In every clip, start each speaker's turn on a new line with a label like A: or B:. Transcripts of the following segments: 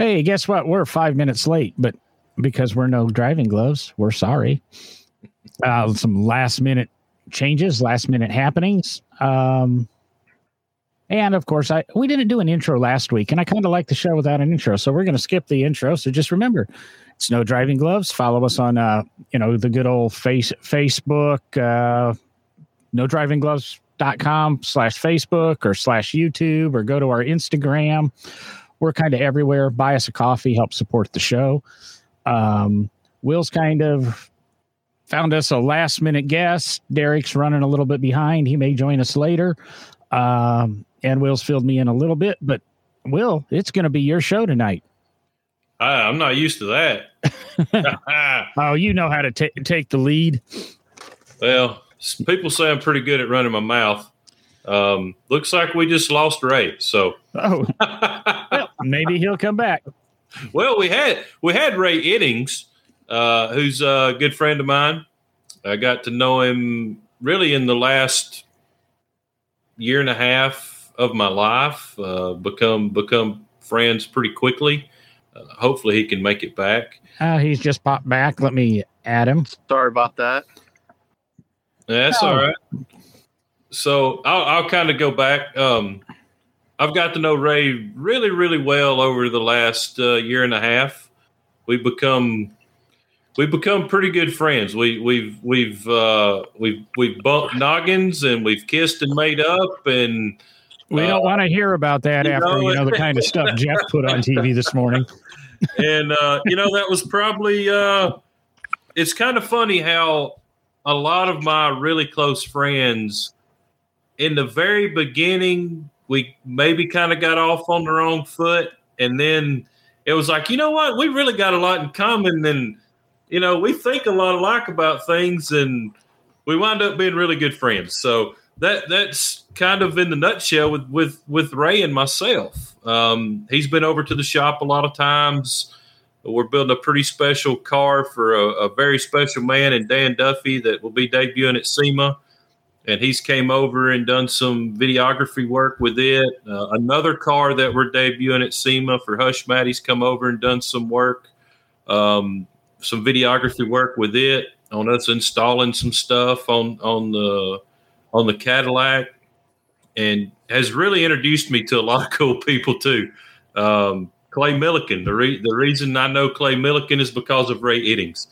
A: Hey, guess what? We're five minutes late, but because we're no driving gloves, we're sorry. Uh, some last minute changes, last minute happenings. Um, and of course, I we didn't do an intro last week, and I kind of like the show without an intro, so we're going to skip the intro. So just remember, it's no driving gloves. Follow us on, uh, you know, the good old face Facebook, uh, no driving gloves.com slash Facebook or slash YouTube, or go to our Instagram. We're kind of everywhere. Buy us a coffee, help support the show. Um, Will's kind of found us a last minute guest. Derek's running a little bit behind. He may join us later. Um, and Will's filled me in a little bit, but Will, it's going to be your show tonight.
B: Uh, I'm not used to that.
A: oh, you know how to t- take the lead.
B: Well, people say I'm pretty good at running my mouth. Um, looks like we just lost Ray. So,
A: oh, maybe he'll come back.
B: Well, we had we had Ray Innings, uh, who's a good friend of mine. I got to know him really in the last year and a half of my life. Uh, become become friends pretty quickly. Uh, hopefully, he can make it back.
A: Uh, he's just popped back. Let me add him.
C: Sorry about that.
B: That's oh. all right. So I'll, I'll kind of go back. Um, I've got to know Ray really, really well over the last uh, year and a half. We've become we've become pretty good friends. We we've we've uh, we've we've bumped noggins and we've kissed and made up and
A: we don't uh, want to hear about that you after know, you know the kind of stuff Jeff put on TV this morning.
B: and uh, you know that was probably uh, it's kind of funny how a lot of my really close friends in the very beginning we maybe kind of got off on the wrong foot and then it was like you know what? We really got a lot in common and you know we think a lot alike about things and we wind up being really good friends. So that that's kind of in the nutshell with with with ray and myself. Um, he's been over to the shop a lot of times. We're building a pretty special car for a, a very special man and dan duffy that will be debuting at sema and he's came over and done some videography work with it. Uh, another car that we're debuting at SEMA for Hush Maddie's come over and done some work, um, some videography work with it on us installing some stuff on on the on the Cadillac, and has really introduced me to a lot of cool people too. Um, Clay Millican. The re- the reason I know Clay Millican is because of Ray Eddings,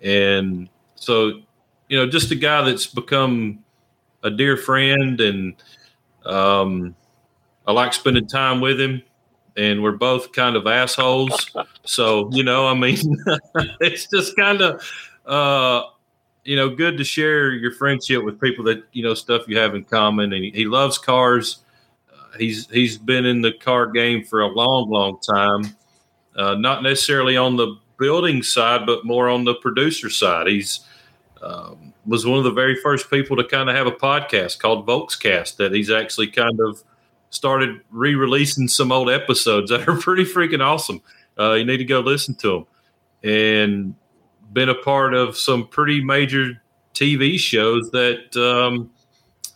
B: and so you know, just a guy that's become a dear friend, and um, I like spending time with him. And we're both kind of assholes, so you know, I mean, it's just kind of, uh, you know, good to share your friendship with people that you know stuff you have in common. And he, he loves cars. Uh, he's he's been in the car game for a long, long time. Uh, not necessarily on the building side, but more on the producer side. He's um, was one of the very first people to kind of have a podcast called Volkscast that he's actually kind of started re-releasing some old episodes that are pretty freaking awesome. Uh, you need to go listen to them, and been a part of some pretty major TV shows that um,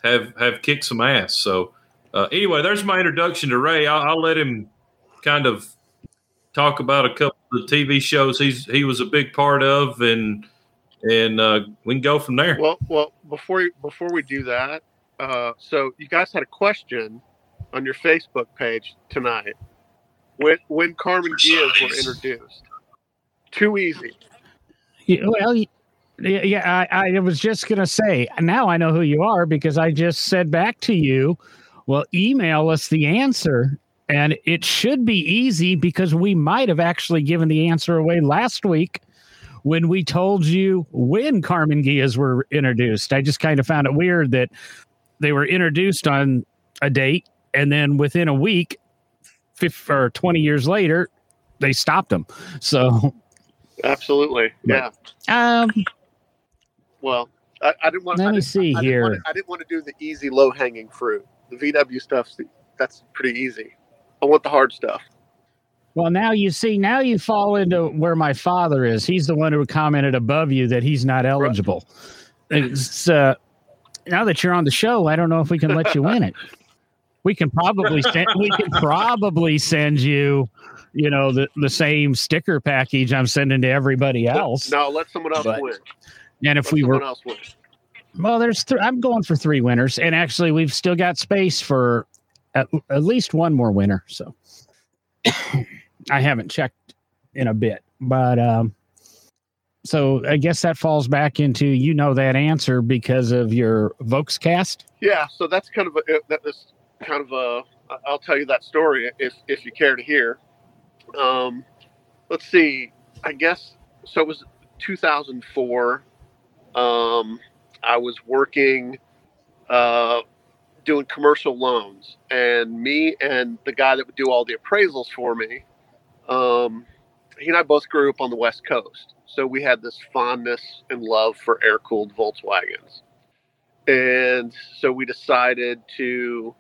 B: have have kicked some ass. So uh, anyway, there's my introduction to Ray. I'll, I'll, let him kind of talk about a couple of the TV shows he's he was a big part of and and uh, we can go from there.
C: Well, well, before before we do that, uh, so you guys had a question on your Facebook page tonight when when Karmann Ghia were introduced. Too easy.
A: Yeah, well, yeah, yeah I, I was just gonna say. Now I know who you are because I just said back to you. Well, email us the answer, and it should be easy because we might have actually given the answer away last week when we told you when Karmann Ghias were introduced. I just kind of found it weird that they were introduced on a date and then within a week, 50, or 20 years later, they stopped them. So,
C: absolutely. Yeah.
A: Um,
C: well, I, I didn't want.
A: Let me see
C: I
A: here.
C: Didn't to, I didn't want to do the easy, low hanging fruit. The VW stuff, that's pretty easy. I want the hard stuff.
A: Well, now you see, now you fall into where my father is. He's the one who commented above you that he's not eligible. It's, uh, now that you're on the show, I don't know if we can let you win it. We can probably send. We can probably send you. you know, the, the same sticker package I'm sending to everybody else.
C: No, let someone else
A: But-
C: win.
A: And if
C: Let
A: we
C: someone
A: were,
C: else win.
A: well, there's, th- I'm going for three winners. And actually, we've still got space for at, at least one more winner. So I haven't checked in a bit. But, um, so I guess that falls back into you know that answer because of your Volkscast.
C: Yeah, so that's kind of a that is kind of a. I'll tell you that story if if you care to hear. Um, let's see. I guess so. It was 2004. Um, I was working, uh, doing commercial loans, and me and the guy that would do all the appraisals for me. Um, he and I both grew up on the West Coast, so we had this fondness and love for air cooled Volkswagens. And so we decided to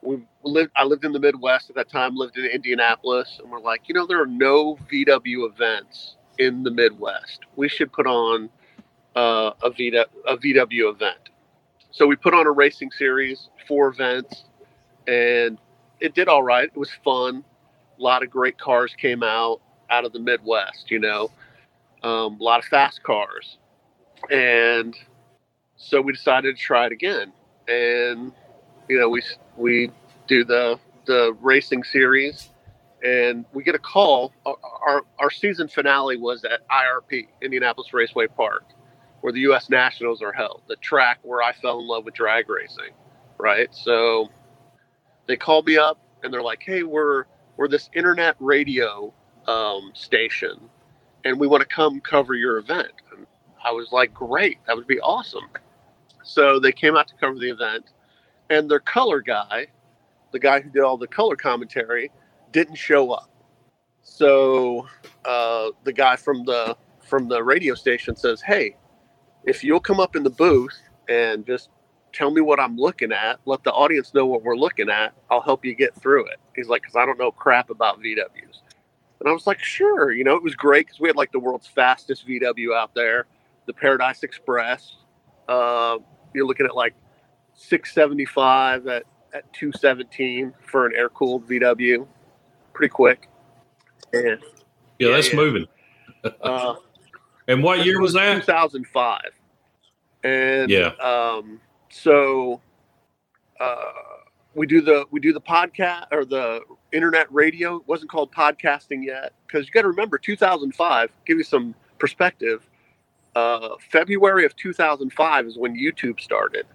C: we lived i lived in the midwest at that time lived in indianapolis and we're like you know there are no vw events in the midwest. We should put on uh, a, VW, a vw event. So we put on a racing series four events and it did all right. It was fun a lot of great cars came out out of the midwest you know? Um, a lot of fast cars. And so we decided to try it again. And you know we we do the the racing series. And we get a call our, our our season finale was at IRP Indianapolis Raceway Park where the US Nationals are held the track where I fell in love with drag racing right? So they called me up and they're like hey we're we're this internet radio um, station and we want to come cover your event and I was like great that would be awesome so they came out to cover the event, and their color guy, the guy who did all the color commentary, didn't show up. So uh, the guy from the from the radio station says, "Hey, if you'll come up in the booth and just tell me what I'm looking at, let the audience know what we're looking at, I'll help you get through it." He's like, "Cause I don't know crap about VWs." And I was like, "Sure." You know, it was great because we had like the world's fastest VW out there, the Paradise Express. Uh, you're looking at like 675 at, at 217 for an air cooled VW. Pretty quick. And
B: Yeah,
C: Yeah,
B: that's
C: yeah.
B: moving.
C: uh,
B: And what year was that?
C: 2005. And
B: Yeah.
C: um, so uh, we do the we do the podcast or the internet radio. It wasn't called podcasting yet because you got to remember 2005. Give you some perspective. Uh, February of 2005 is when YouTube started.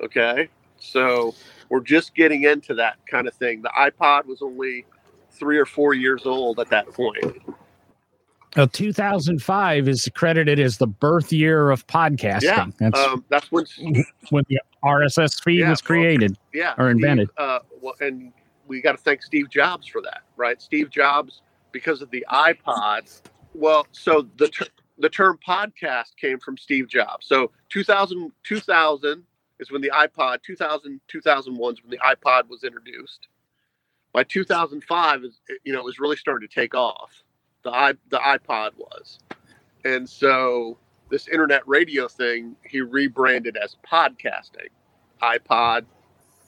C: Okay, so we're just getting into that kind of thing. The iPod was only three or four years old at that point.
A: Uh, 2005 is credited as the birth year of podcasting.
C: Yeah,
A: That's
C: Um, that's when
A: when the RSS feed
C: Yeah,
A: was
C: well,
A: created.
C: yeah,
A: or
C: Steve,
A: invented.
C: uh, well, and we got to thank Steve Jobs for that, right? Steve Jobs, because of the iPod. Well, so the ter- the term podcast came from Steve Jobs. So 2000, 2000 is when the iPod 2000 2001 is when the iPod was introduced. By 2005 is you know it was really starting to take off. The i the iPod was, and so this internet radio thing he rebranded as podcasting. iPod,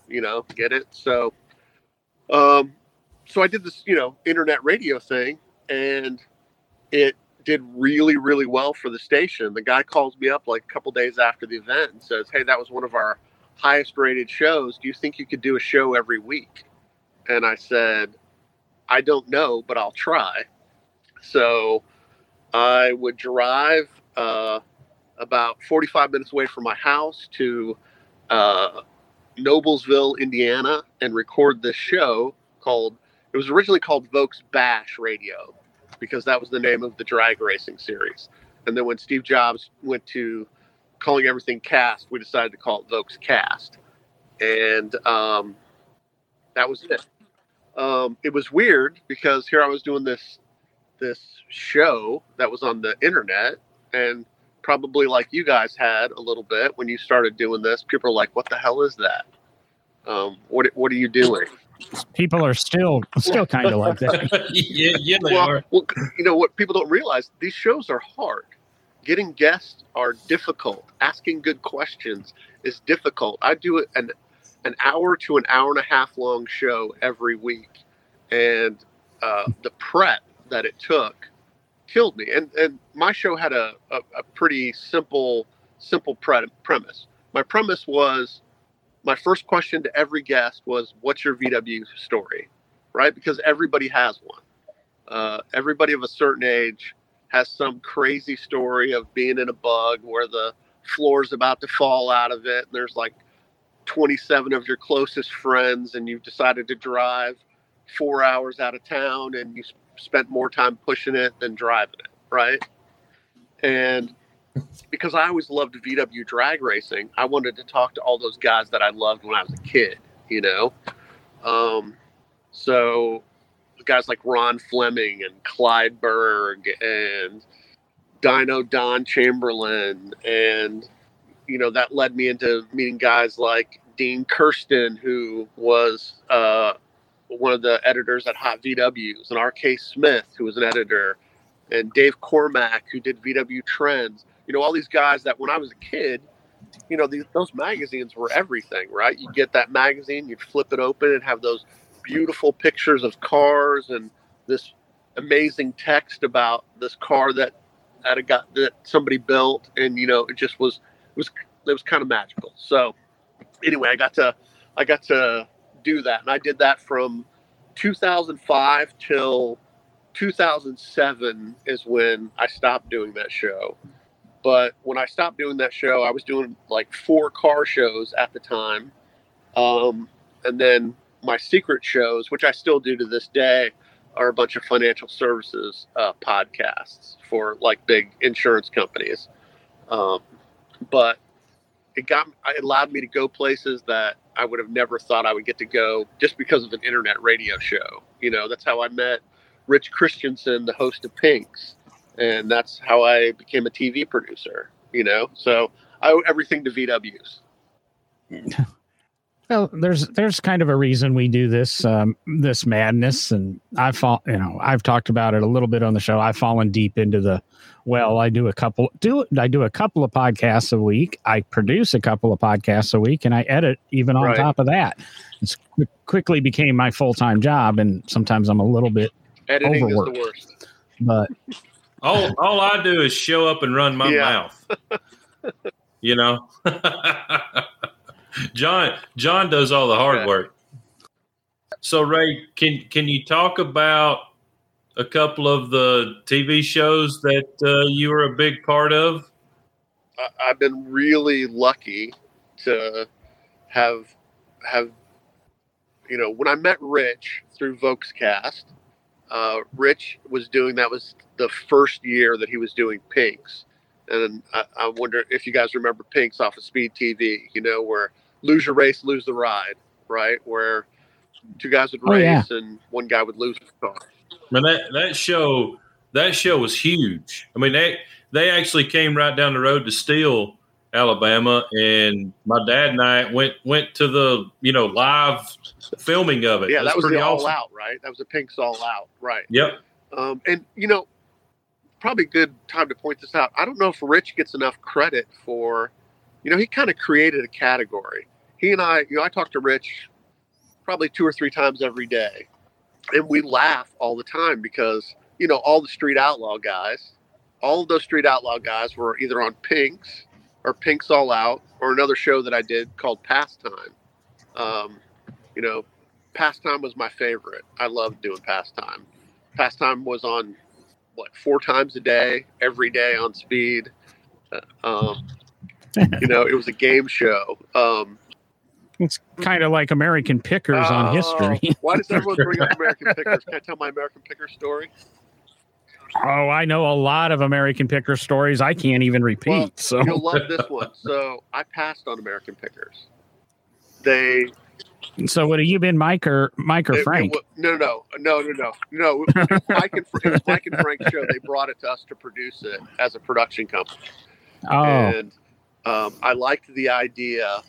C: you know, get it? So, um, so I did this, you know, internet radio thing, and it did really, really well for the station. The guy calls me up like a couple days after the event and says, "Hey, that was one of our highest rated shows. Do you think you could do a show every week?" And I said, "I don't know, but I'll try." So I would drive uh, about 45 minutes away from my house to uh, Noblesville, Indiana, and record this show called. It was originally called Volks Bash Radio because that was the name of the drag racing series. And then when Steve Jobs went to calling everything cast, we decided to call it Volkscast, and um, that was it. Um, it was weird because here I was doing this this show that was on the internet, and probably like you guys had a little bit when you started doing this. People are like, "What the hell is that? Um, what what are you doing?"
A: People are still still kind of like that.
B: yeah, yeah, they
C: well,
B: are.
C: well, you know what people don't realize these shows are hard. Getting guests are difficult. Asking good questions is difficult. I do an an hour to an hour and a half long show every week, and uh, the prep that it took killed me. And and my show had a a, a pretty simple simple pre- premise. My premise was my first question to every guest was, "What's your VW story?" Right, because everybody has one. Uh, everybody of a certain age has some crazy story of being in a bug where the floor's about to fall out of it, and there's like 27 of your closest friends, and you've decided to drive four hours out of town, and you spent more time pushing it than driving it, right? And because I always loved VW drag racing, I wanted to talk to all those guys that I loved when I was a kid, you know? Um, so guys like Ron Fleming and Clyde Berg and Dino Don Chamberlain. And, you know, that led me into meeting guys like Dean Kirsten, who was uh, one of the editors at Hot VWs, and R.K. Smith, who was an editor, and Dave Cormack, who did VW Trends. You know, all these guys that when I was a kid, you know, these, those magazines were everything, right? You get that magazine, you'd flip it open and have those beautiful pictures of cars and this amazing text about this car that that a got that somebody built, and you know, it just was it was it was kind of magical. So anyway, I got to I got to do that, and I did that from 2005 till 2007 is when I stopped doing that show. But when I stopped doing that show, I was doing like four car shows at the time. Um, and then my secret shows, which I still do to this day, are a bunch of financial services uh, podcasts for like big insurance companies. Um, but it got it allowed me to go places that I would have never thought I would get to go just because of an internet radio show. You know, that's how I met Rich Christensen, the host of Pinks, and that's how I became a TV producer. You know, so I owe everything to VWs.
A: Well, there's there's kind of a reason we do this um, this madness, and I've fall you know I've talked about it a little bit on the show. I've fallen deep into the well. I do a couple do I do a couple of podcasts a week. I produce a couple of podcasts a week, and I edit even on
C: Right.
A: top of that. It's quick, quickly became my full time job, and sometimes I'm a little bit,
C: Editing
A: Overworked.
C: is the worst.
A: but
B: All all I do is show up and run my
C: Yeah.
B: mouth. you know. John John does all the hard
C: Yeah.
B: work. So Ray, can can you talk about a couple of the TV shows that uh, you were a big part of?
C: I- I've been really lucky to have have you know when I met Rich through Volkscast, uh, Rich was doing that was the first year that he was doing Pinks, and I, I wonder if you guys remember Pinks off of Speed TV. You know where lose your race, lose the ride, right? Where two guys would
A: Oh,
C: race
A: yeah.
C: and one guy would lose his car.
B: Man, that that show that show was huge. I mean, they they actually came right down the road to Steele, Alabama, and my dad and I went went to the you know live filming of it.
C: Yeah, that was
B: pretty
C: the all out, right? That was the Pinks all out, right?
B: Yep.
C: Um, and you know, probably good time to point this out. I don't know if Rich gets enough credit for, you know, he kind of created a category. He and I, you know, I talk to Rich probably two or three times every day, and we laugh all the time because you know all the street outlaw guys, all of those street outlaw guys were either on Pinks or Pinks All Out or another show that I did called Pastime. Um, you know, Pastime was my favorite. I loved doing Pastime. Pastime was on what four times a day, every day on speed. Uh, Um, you know, it was a game show. Um,
A: it's kind of like American Pickers on
C: oh,
A: history.
C: why does everyone bring up American Pickers? Can I tell my American Picker story?
A: Oh, I know a lot of American Picker stories I can't even repeat.
C: Well,
A: so
C: You'll love this one. So I passed on American Pickers. They
A: so would have you been Mike or Mike or
C: it- it
A: Frank?
C: wa- no, no, no, no, no, no. It Mike and it was Mike and Frank's show. They brought it to us to produce it as a production company.
A: oh,
C: and um, I liked the idea,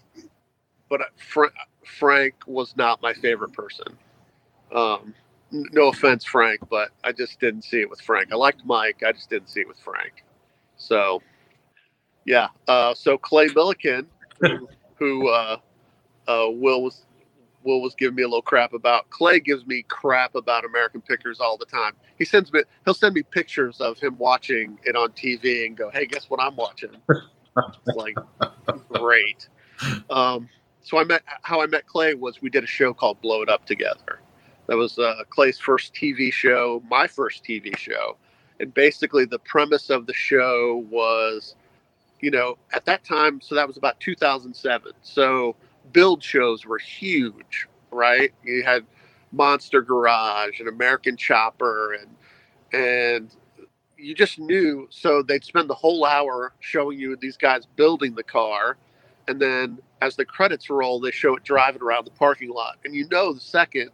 C: but Fra- Frank was not my favorite person. Um, no offense, Frank, but I just didn't see it with Frank. I liked Mike, I just didn't see it with Frank. So, yeah. Uh, so Clay Millican, who, who uh, uh, Will was Will was giving me a little crap about. Clay gives me crap about American Pickers all the time. He sends me he'll send me pictures of him watching it on TV and go, "Hey, guess what I'm watching?" like, great. Um, so I met how I met Clay was we did a show called Blow It Up together. That was uh, Clay's first TV show, my first TV show, and basically the premise of the show was, you know, at that time, so that was about 2007. So build shows were huge, right? You had Monster Garage and American Chopper and and you just knew so they'd spend the whole hour showing you these guys building the car and then as the credits roll they show it driving around the parking lot and you know the second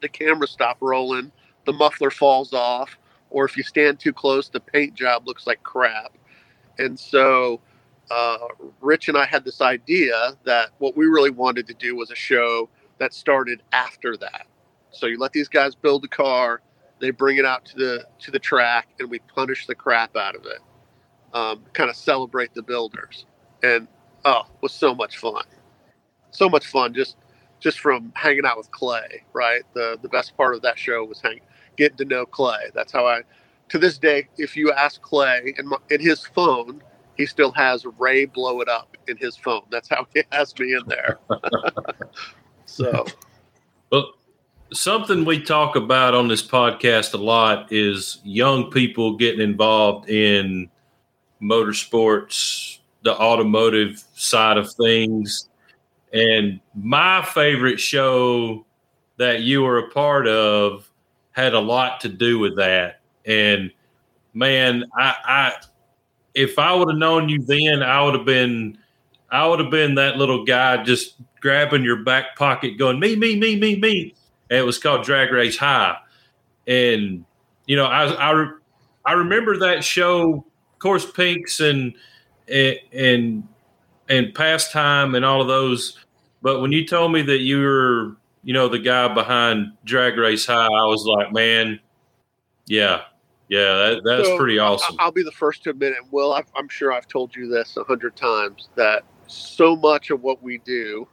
C: the camera stop rolling the muffler falls off or if you stand too close the paint job looks like crap and so uh, Rich and I had this idea that what we really wanted to do was a show that started after that. So you let these guys build the car, they bring it out to the to the track, and we punish the crap out of it. Um, kind of celebrate the builders, and oh, it was so much fun, so much fun just just from hanging out with Clay. Right, the the best part of that show was hang, getting to know Clay. That's how I, to this day, if you ask Clay and in his phone he still has Ray blow it up in his phone. That's how he has me in there. so,
B: well, something we talk about on this podcast a lot is young people getting involved in motorsports, the automotive side of things. And my favorite show that you were a part of had a lot to do with that. And man, I, I if I would have known you then, I would have been I would have been that little guy just grabbing your back pocket, going me, me, me, me, me. And it was called Drag Race High, and you know I I, I remember that show, of course, Pinks and and and pastime and all of those. But when you told me that you were, you know, the guy behind Drag Race High, I was like, man, yeah, yeah, that, that's so, pretty awesome.
C: I'll be the first to admit it. Will, i am sure I've told you this a hundred times that so much of what we do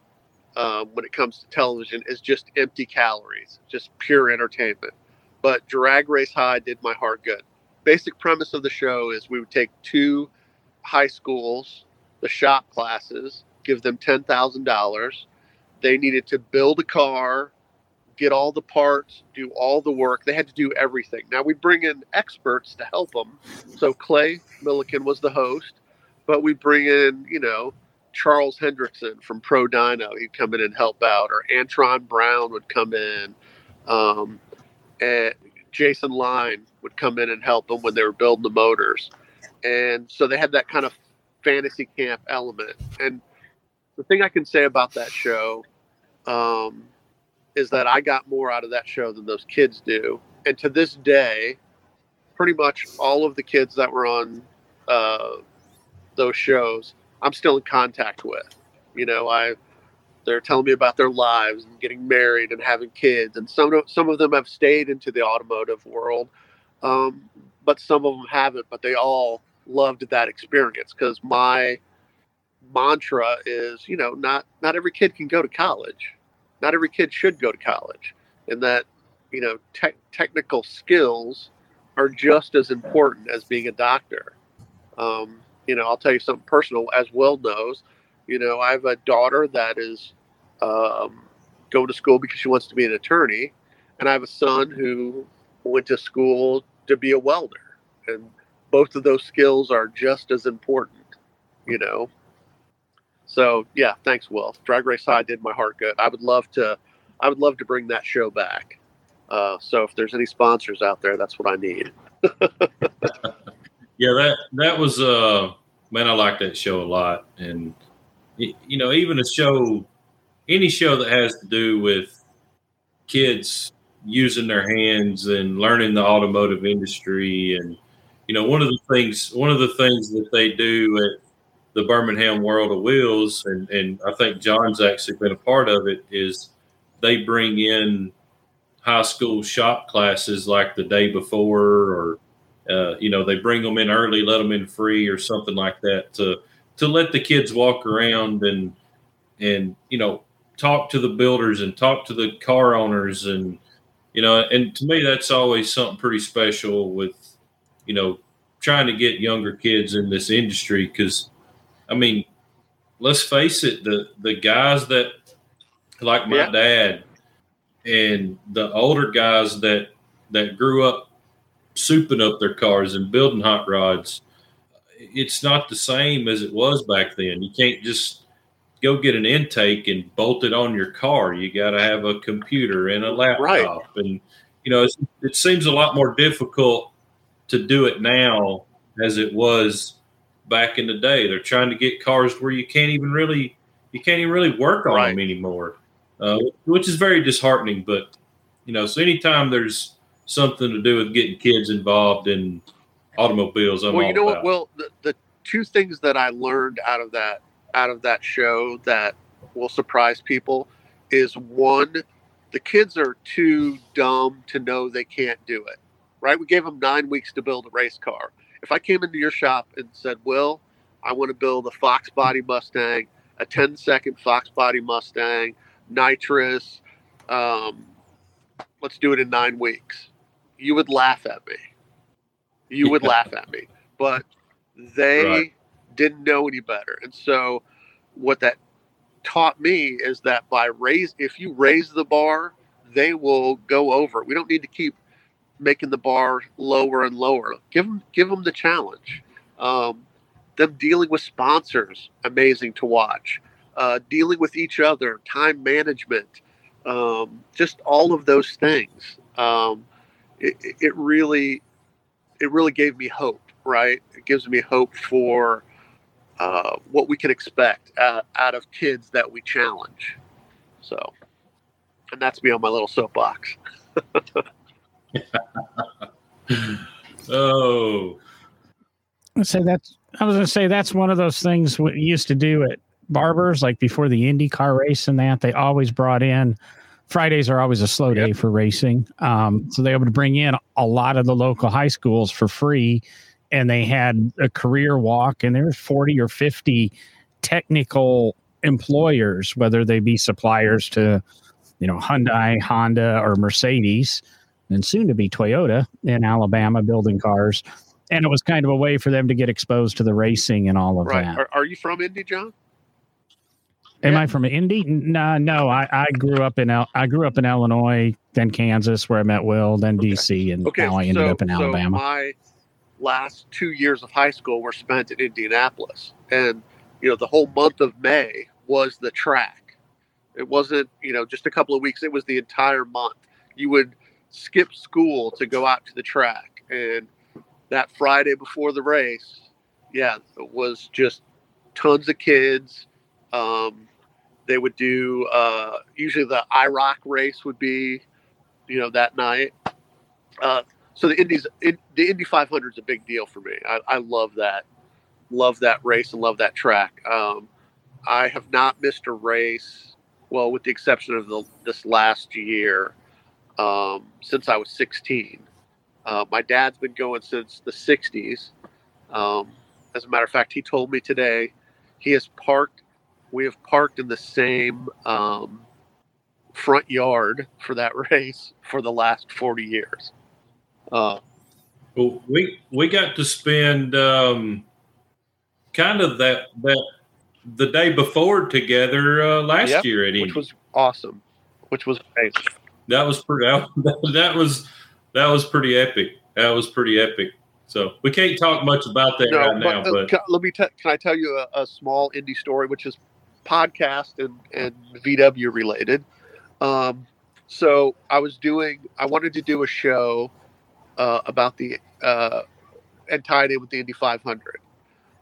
C: um, when it comes to television is just empty calories, just pure entertainment. But Drag Race High did my heart good. Basic premise of the show is we would take two high schools, the shop classes, give them ten thousand dollars. They needed to build a car get all the parts, do all the work. They had to do everything. Now we bring in experts to help them. So Clay Millican was the host, but we bring in, you know, Charles Hendrickson from Pro Dino. He'd come in and help out, or Antron Brown would come in, um, and Jason Line would come in and help them when they were building the motors. And so they had that kind of fantasy camp element. And the thing I can say about that show, um, is that I got more out of that show than those kids do. And to this day, pretty much all of the kids that were on uh, those shows, I'm still in contact with. You know, I they're telling me about their lives and getting married and having kids, and some of, some of them have stayed into the automotive world, um, but some of them haven't. But they all loved that experience because my mantra is, you know, not not every kid can go to college not every kid should go to college, and that you know te- technical skills are just as important as being a doctor. Um, you know, I'll tell you something personal, as Will knows. You know, I have a daughter that is um, going to school because she wants to be an attorney, and I have a son who went to school to be a welder, and both of those skills are just as important. You know, so yeah, thanks, Will. Drag Race High did my heart good. I would love to, I would love to bring that show back. Uh, so if there's any sponsors out there, that's what I need.
B: yeah, that that was uh man, I like that show a lot, and you know, even a show, any show that has to do with kids using their hands and learning the automotive industry, and you know, one of the things, one of the things that they do at the Birmingham World of Wheels, and, and I think John's actually been a part of it, is they bring in high school shop classes like the day before, or uh, you know they bring them in early, let them in free, or something like that to to let the kids walk around and and you know talk to the builders and talk to the car owners and you know and to me that's always something pretty special with you know trying to get younger kids in this industry because i mean let's face it the the guys that like my
C: Yeah.
B: dad and the older guys that that grew up souping up their cars and building hot rods it's not the same as it was back then you can't just go get an intake and bolt it on your car you got to have a computer and a laptop
C: Right.
B: and you know it's, it seems a lot more difficult to do it now as it was back in the day they're trying to get cars where you can't even really you can't even really work on
C: Right.
B: them anymore uh, which is very disheartening but you know so anytime there's something to do with getting kids involved in automobiles i'm
C: well,
B: all
C: you know
B: about.
C: what? Well, the, the two things that I learned out of that out of that show that will surprise people is one, the kids are too dumb to know they can't do it. Right? We gave them nine weeks to build a race car. If I came into your shop and said, "Will, I want to build a Fox Body Mustang, a 10 second Fox Body Mustang, nitrous, um, let's do it in nine weeks," you would laugh at me. You would laugh at me but they
B: Right.
C: didn't know any better. And so what that taught me is that by raise if you raise the bar, they will go over. it. We don't need to keep making the bar lower and lower. Give them give them the challenge. Um, them dealing with sponsors, amazing to watch. Uh, dealing with each other, time management, um, just all of those things. Um, it, it- really, it really gave me hope. Right, it gives me hope for uh, what we can expect out, out of kids that we challenge. So, and that's me on my little soapbox.
B: oh
A: I say that's. I was going to say that's one of those things we used to do at barbers, like before the Indy car race and that. They always brought in. Fridays are always a slow day
C: Yep.
A: for racing, um, so they would bring in a lot of the local high schools for free, and they had a career walk, and there were forty or fifty technical employers, whether they be suppliers to, you know, Hyundai, Honda, or Mercedes, and soon to be Toyota in Alabama building cars and it was kind of a way for them to get exposed to the racing and all of
C: Right?
A: that.
C: Are, are you from Indy, John?
A: Am
C: Yeah.
A: I from Indy? No, no. I, I grew up in El- I grew up in Illinois, then Kansas, where I met Will, then
C: Okay.
A: DC, and
C: Okay,
A: now I ended
C: so,
A: up in
C: so
A: Alabama.
C: my last two years of high school were spent in Indianapolis, and you know the whole month of May was the track. It wasn't you know just a couple of weeks; it was the entire month. You would skip school to go out to the track, and that Friday before the race, yeah, it was just tons of kids. Um, they would do uh, usually the IROC race would be, you know, that night. Uh, so the Indies, in, the Indy 500 is a big deal for me. I, I love that, love that race and love that track. Um, I have not missed a race, well, with the exception of the, this last year, um, since I was 16. Uh, my dad's been going since the 60s. Um, as a matter of fact, he told me today he has parked. We have parked in the same um, front yard for that race for the last 40 years. Uh,
B: Well, we we got to spend um, kind of that that the day before together uh, last
C: Yep,
B: year at
C: which was awesome, which was great.
B: That was pretty. That, that was that was pretty epic. That was pretty epic. So we can't talk much about that right now,
C: uh,
B: but
C: can, let me te- can I tell you a, a small Indy story, which is podcast and, and VW related. Um, so I was doing, I wanted to do a show uh, about the uh, and tied in with the Indy 500.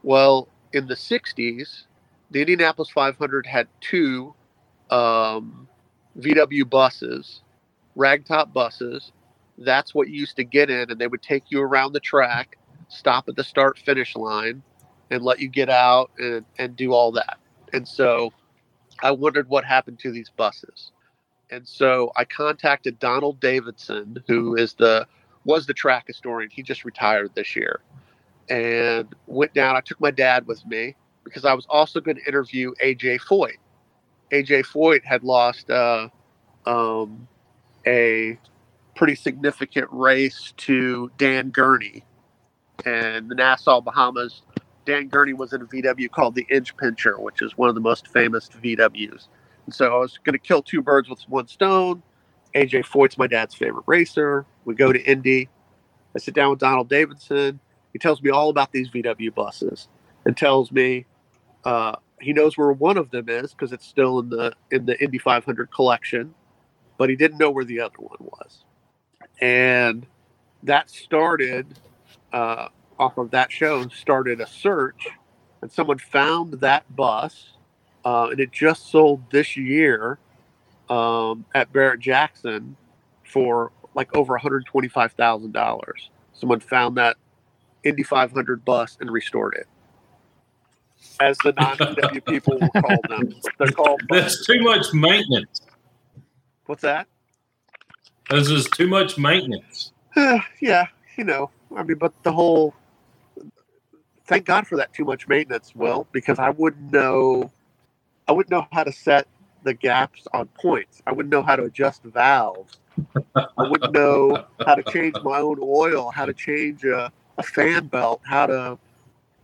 C: Well, in the 60s, the Indianapolis 500 had two um, VW buses, ragtop buses. That's what you used to get in, and they would take you around the track, stop at the start finish line, and let you get out and, and do all that. And so I wondered what happened to these buses. And so I contacted Donald Davidson, who is the was the track historian. He just retired this year. And went down. I took my dad with me because I was also going to interview AJ Foyt. AJ Foyt had lost uh, um, a pretty significant race to Dan Gurney and the Nassau Bahamas. Dan Gurney was in a VW called the Inch Pincher, which is one of the most famous VWs. And so I was going to kill two birds with one stone. AJ Foyt's my dad's favorite racer. We go to Indy. I sit down with Donald Davidson. He tells me all about these VW buses and tells me uh, he knows where one of them is because it's still in the in the Indy 500 collection, but he didn't know where the other one was. And that started uh, off of that show started a search, and someone found that bus, uh, and it just sold this year um, at Barrett Jackson for like over $125,000. Someone found that Indy 500 bus and restored it. As the non VW people will call them. They're called.
B: That's too much maintenance.
C: What's that?
B: This is too much maintenance.
C: yeah, you know, I mean, but the whole thank God for that too much maintenance, Will, because I wouldn't know I wouldn't know how to set the gaps on points. I wouldn't know how to adjust valves. I wouldn't know how to change my own oil, how to change a, a fan belt, how to,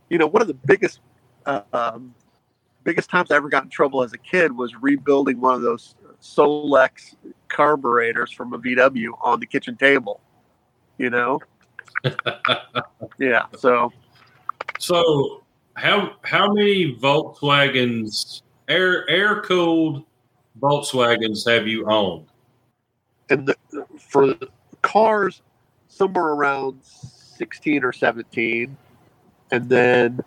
C: you know, one of the biggest, uh, um, biggest times I ever got in trouble as a kid was rebuilding one of those Solex carburetors from a VW on the kitchen table. You know, yeah. So,
B: so how how many Volkswagens air air cooled Volkswagens have you owned?
C: And the, for cars, somewhere around sixteen or seventeen, and then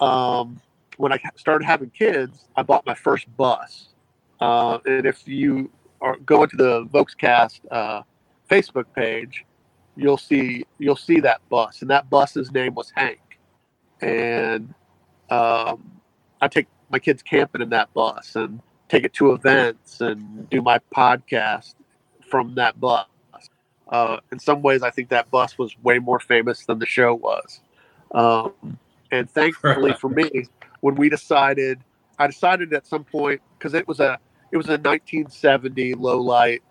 C: um, when I started having kids, I bought my first bus. Uh, and if you are go into the Volkscast uh, Facebook page, you'll see you'll see that bus, and that bus's name was Hank. And um, I take my kids camping in that bus and take it to events and do my podcast from that bus. Uh, in some ways, I think that bus was way more famous than the show was. Um, and thankfully for me, when we decided, I decided at some point because it was a it was a 1970 low light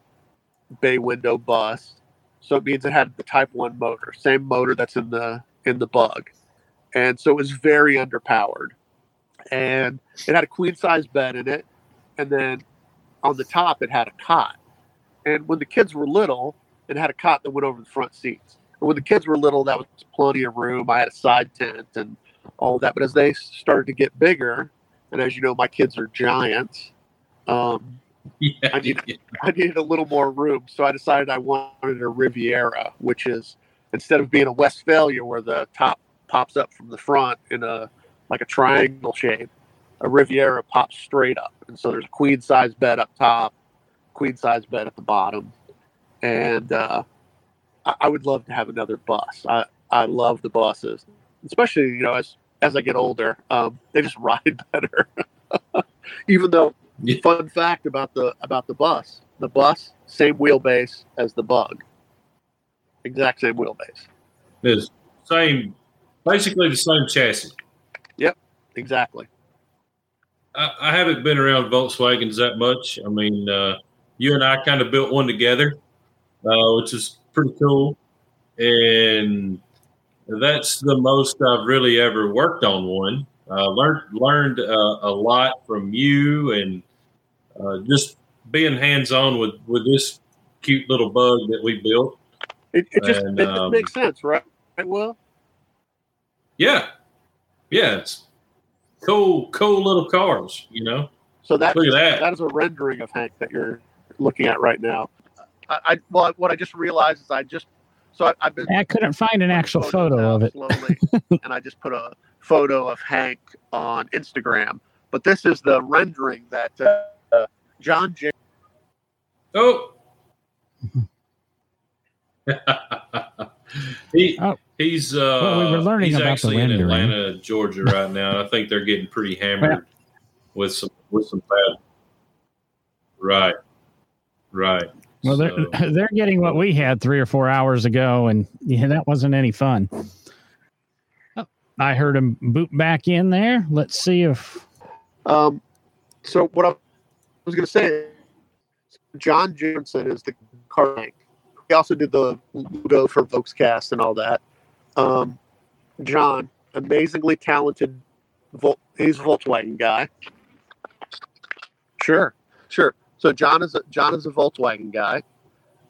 C: bay window bus, so it means it had the Type One motor, same motor that's in the in the Bug, and so it was very underpowered, and it had a queen size bed in it, and then on the top it had a cot, and when the kids were little, it had a cot that went over the front seats. And when the kids were little, that was plenty of room. I had a side tent and all that. But as they started to get bigger, and as you know, my kids are giants. Um,
B: Yeah,
C: I need- I needed a little more room, so I decided I wanted a Riviera, which is instead of being a Westfalia where the top pops up from the front in a like a triangle shape, a Riviera pops straight up, and so there's a queen size bed up top, queen size bed at the bottom, and uh, I, I would love to have another bus. I I love the buses, especially you know as as I get older, um, they just ride better. Even though
B: Yeah.
C: fun fact about the about the bus the bus same wheelbase as the bug exact same wheelbase
B: It's same, basically the same chassis.
C: Yep, exactly
B: I, I haven't been around Volkswagens that much. I mean, uh, you and I kind of built one together, uh, which is pretty cool. And that's the most I've really ever worked on one. Uh, learned learned uh, a lot from you, and uh, just being hands on with with this cute little bug that we built.
C: it, it just
B: And,
C: it just
B: um,
C: makes sense right right well
B: Yeah, yeah, it's cool, cool little cars. You know,
C: so that
B: look at that.
C: that is a rendering of hank that you're looking at right now i, I well what i just realized is i just so I, i've been
A: I couldn't find an actual photo of it.
C: slowly, and I just put a photo of Hank on Instagram. But this is the rendering that uh, John J.
B: Oh. he
A: Oh.
B: he's uh
A: Well, we were learning
B: he's
A: about the
B: actually in. Atlanta, Georgia right now. I think they're getting pretty hammered with some with some bad Right. Right.
A: Well, they're
B: So-
A: they're getting what we had three or four hours ago, and yeah, that wasn't any fun. Oh, I heard him boot back in there. Let's see if
C: Um, so what I'm was going to say, John Jensen is the car tank. He also did the logo for Volkscast and all that. Um, John, amazingly talented. He's a Volkswagen guy. Sure, sure. So John is a, John is a Volkswagen guy,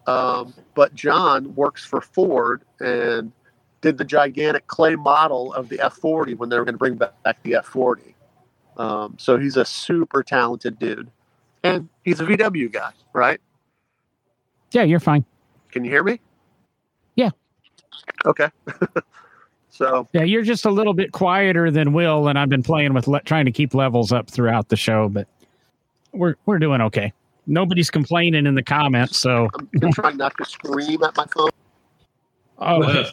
C: um, but John works for Ford and did the gigantic clay model of the F40 when they were going to bring back the F40. Um, so he's a super talented dude, and he's a VW guy, right?
A: Yeah, you're fine.
C: Can you hear me?
A: Yeah.
C: Okay. so
A: Yeah, you're just a little bit quieter than Will, and I've been playing with le- trying to keep levels up throughout the show, but we're we're doing okay. Nobody's complaining in the comments, so
C: I'm trying not to scream at my phone.
A: oh,
B: Uh,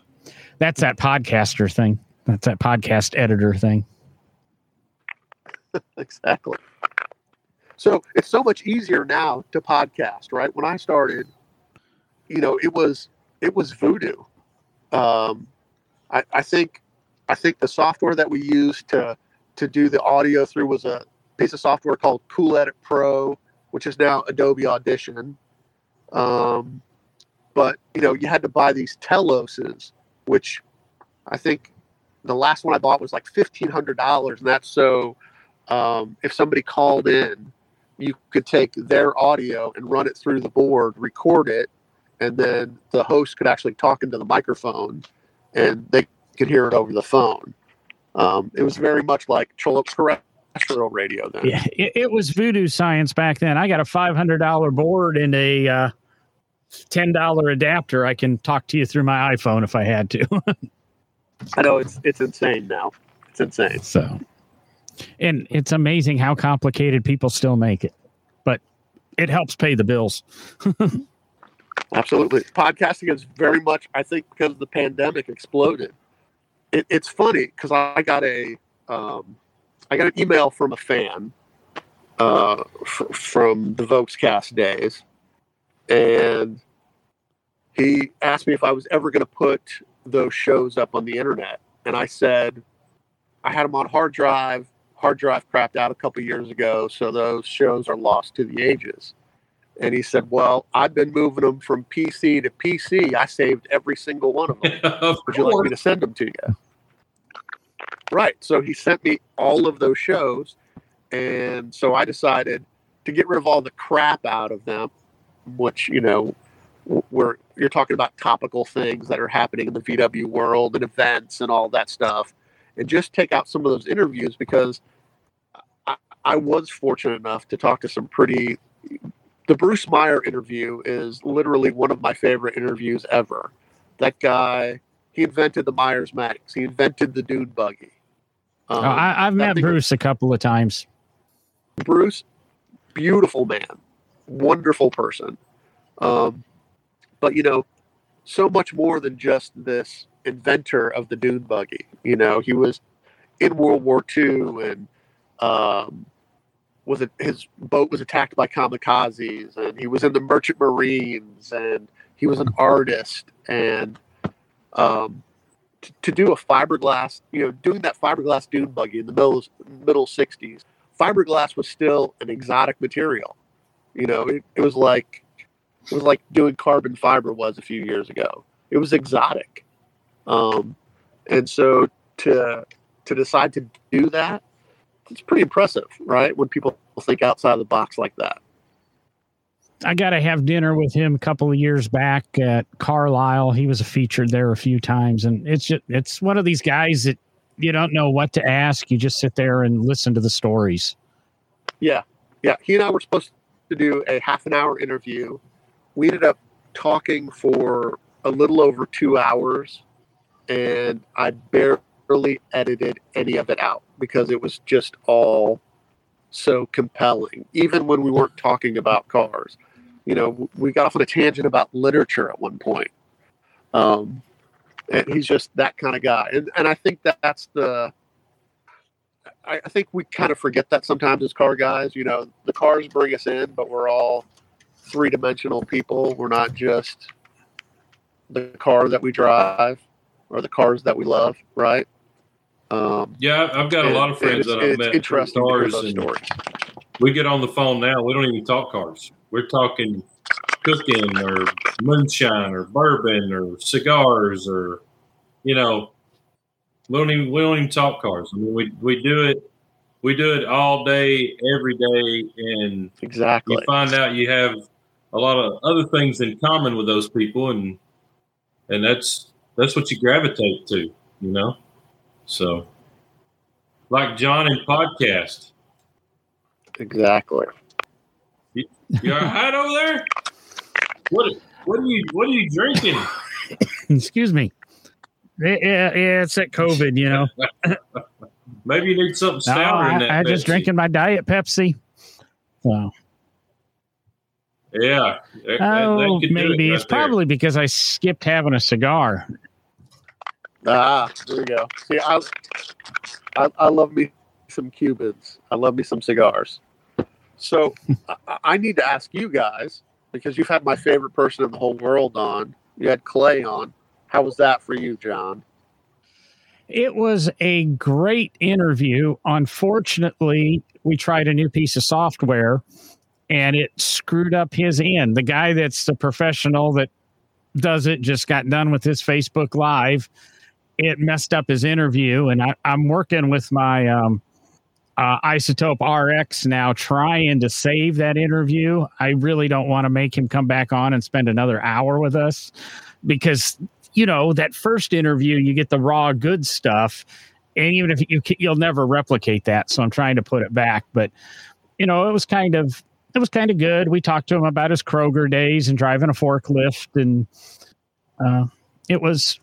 A: that's that podcaster thing. That's that podcast editor thing.
C: exactly. So it's so much easier now to podcast, right? When I started, you know, it was it was voodoo. Um, I, I think I think the software that we used to to do the audio through was a piece of software called Cool Edit Pro, which is now Adobe Audition. Um, but you know, you had to buy these Teloses, which I think the last one I bought was like fifteen hundred dollars, and that's so um, if somebody called in, you could take their audio and run it through the board, record it, and then the host could actually talk into the microphone, and they could hear it over the phone. Um, it was very much like terrestrial radio then.
A: Yeah, it, it was voodoo science back then. I got a five hundred dollar board and a uh, ten dollar adapter. I can talk to you through my iPhone if I had to.
C: I know it's it's insane now. It's insane.
A: so, and it's amazing how complicated people still make it, but it helps pay the bills.
C: Absolutely. Podcasting is very much, I think, because the pandemic exploded. It, it's funny because I got a, um, I got an email from a fan uh, f- from the Volkscast days, and he asked me if I was ever going to put those shows up on the internet, and I said I had them on hard drive. Hard drive crapped out a couple years ago, so those shows are lost to the ages. And he said, Well, I've been moving them from PC to PC. I saved every single one of them.
B: of
C: Would you like me to send them to you? Right. So he sent me all of those shows. And so I decided to get rid of all the crap out of them, which, you know, where you're talking about topical things that are happening in the VW world and events and all that stuff, and just take out some of those interviews because I, was fortunate enough to talk to some pretty. The Bruce Meyer interview is literally one of my favorite interviews ever. That guy, he invented the Meyers Manx. He invented the Dune buggy. Um,
A: Oh, I, I've met Bruce a couple of times.
C: Bruce, beautiful man, wonderful person. Um, but you know, so much more than just this inventor of the dune buggy. You know, he was in World War II and um, was it, his boat was attacked by kamikazes, and he was in the Merchant Marines, and he was an artist, and um, t- to do a fiberglass, you know, doing that fiberglass dune buggy in the middle middle '60s fiberglass was still an exotic material. You know, it, it was like it was like doing carbon fiber was a few years ago. It was exotic, um, and so to to decide to do that, it's pretty impressive, right? When people think outside the box like that.
A: I got to have dinner with him a couple of years back at Carlisle. He was featured there a few times, and it's just it's one of these guys that you don't know what to ask. You just sit there and listen to the stories.
C: Yeah, yeah. He and I were supposed to do a half an hour interview. We ended up talking for a little over two hours, and I barely edited any of it out because it was just all so compelling. Even when we weren't talking about cars, you know, we got off on a tangent about literature at one point. Um, and he's just that kind of guy, and and I think that that's the I, I think we kind of forget that sometimes as car guys. You know, the cars bring us in, but we're all three dimensional people. We're not just the car that we drive or the cars that we love, right? Um,
B: Yeah, I've got a lot of friends that I've met
C: interesting
B: cars and
C: stories.
B: we get on the phone now. We don't even talk cars. We're talking cooking or moonshine or bourbon or cigars or you know we don't even we don't even talk cars. I mean we we do it we do it all day every day and
C: exactly
B: you find out you have a lot of other things in common with those people and and that's that's what you gravitate to, you know. So like John in podcast.
C: Exactly.
B: You, you all right over there? What what are you what are you drinking?
A: Excuse me. Yeah, yeah, it's that COVID, you know.
B: Maybe you need something
A: No,
B: stouter in that.
A: I, I just
B: Pepsi.
A: drinking my diet Pepsi. Wow.
B: Yeah. that- that- that
A: Oh,
B: it
A: maybe
B: right
A: it's
B: there.
A: probably because I skipped having a cigar.
C: Ah, there we go. See, I, I, I love me some Cubans. I love me some cigars. So I, I need to ask you guys because you've had my favorite person in the whole world on. You had Clay on. How was that for you, John?
A: It was a great interview. Unfortunately, we tried a new piece of software and it screwed up his end. The guy that's the professional that does it just got done with his Facebook Live. It messed up his interview, and I, I'm working with my um, uh, iZotope RX now, trying to save that interview. I really don't want to make him come back on and spend another hour with us because you know that first interview you get the raw good stuff and even if you you'll never replicate that so i'm trying to put it back but you know it was kind of it was kind of good we talked to him about his kroger days and driving a forklift and uh, it was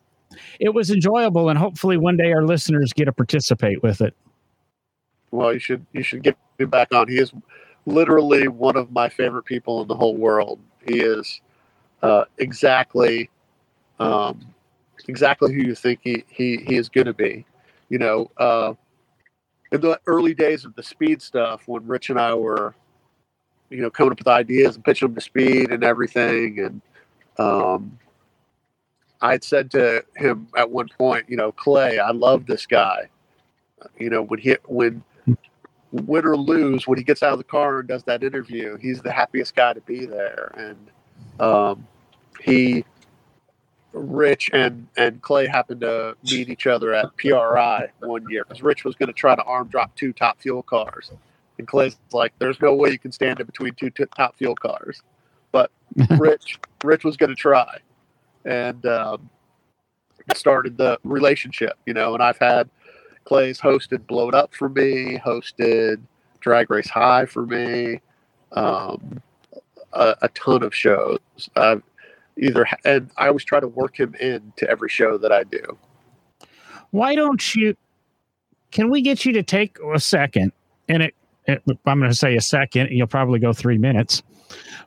A: it was enjoyable and hopefully one day our listeners get to participate with it
C: Well, you should you should get me back on. He is literally one of my favorite people in the whole world. He is uh, exactly um, exactly who you think he he, he is going to be. You know, uh, in the early days of the speed stuff, when Rich and I were, you know, coming up with ideas and pitching them to speed and everything, and um, I had said to him at one point, you know, Clay, I love this guy. You know, when he when win or lose, when he gets out of the car and does that interview, he's the happiest guy to be there. And um, he, Rich and and Clay happened to meet each other at PRI one year because Rich was going to try to arm drop two top fuel cars, and Clay's like, "There's no way you can stand in between two t- top fuel cars," but Rich Rich was going to try, and um, started the relationship, you know. And I've had Clay's hosted Blowed Up for me, hosted Drag Race High for me, um, a, a ton of shows. I've either, and I always try to work him into every show that I do.
A: why don't you can we get you to take a second and it, it i'm going to say a second and you'll probably go three minutes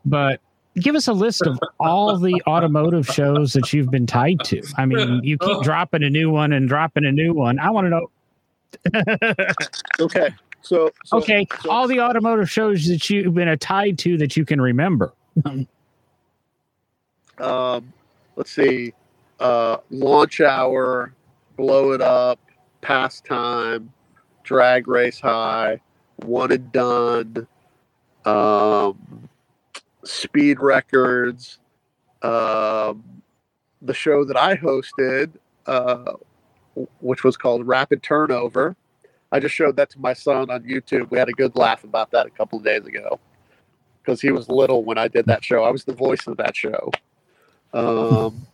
A: but give us a list of all the automotive shows that you've been tied to. I mean you keep dropping a new one and dropping a new one. I want to know.
C: Okay. So, so
A: okay
C: so-
A: all the automotive shows that you've been tied to that you can remember.
C: Um, let's see, uh, launch hour, Blowed Up, pastime, drag race high, one and done, um, speed records, um, the show that I hosted, uh, which was called Rapid Turnover. I just showed that to my son on YouTube. We had a good laugh about that a couple of days ago because he was little when I did that show. I was the voice of that show. Um,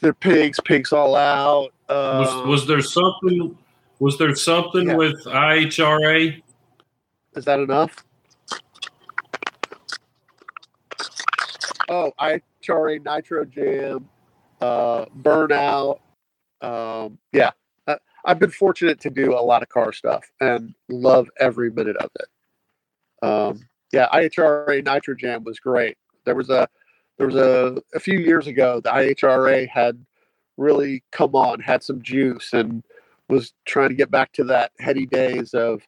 C: they're pigs, pigs all out.
B: Was
C: Um,
B: was there something? Was there something
C: Yeah.
B: with IHRA?
C: is that enough? Oh, IHRA Nitro Jam, uh, Burnout. Um, yeah, I, I've been fortunate to do a lot of car stuff and love every minute of it. Um, yeah, IHRA Nitro Jam was great. There was a there was a a few years ago the IHRA had really come on, had some juice, and was trying to get back to that heady days of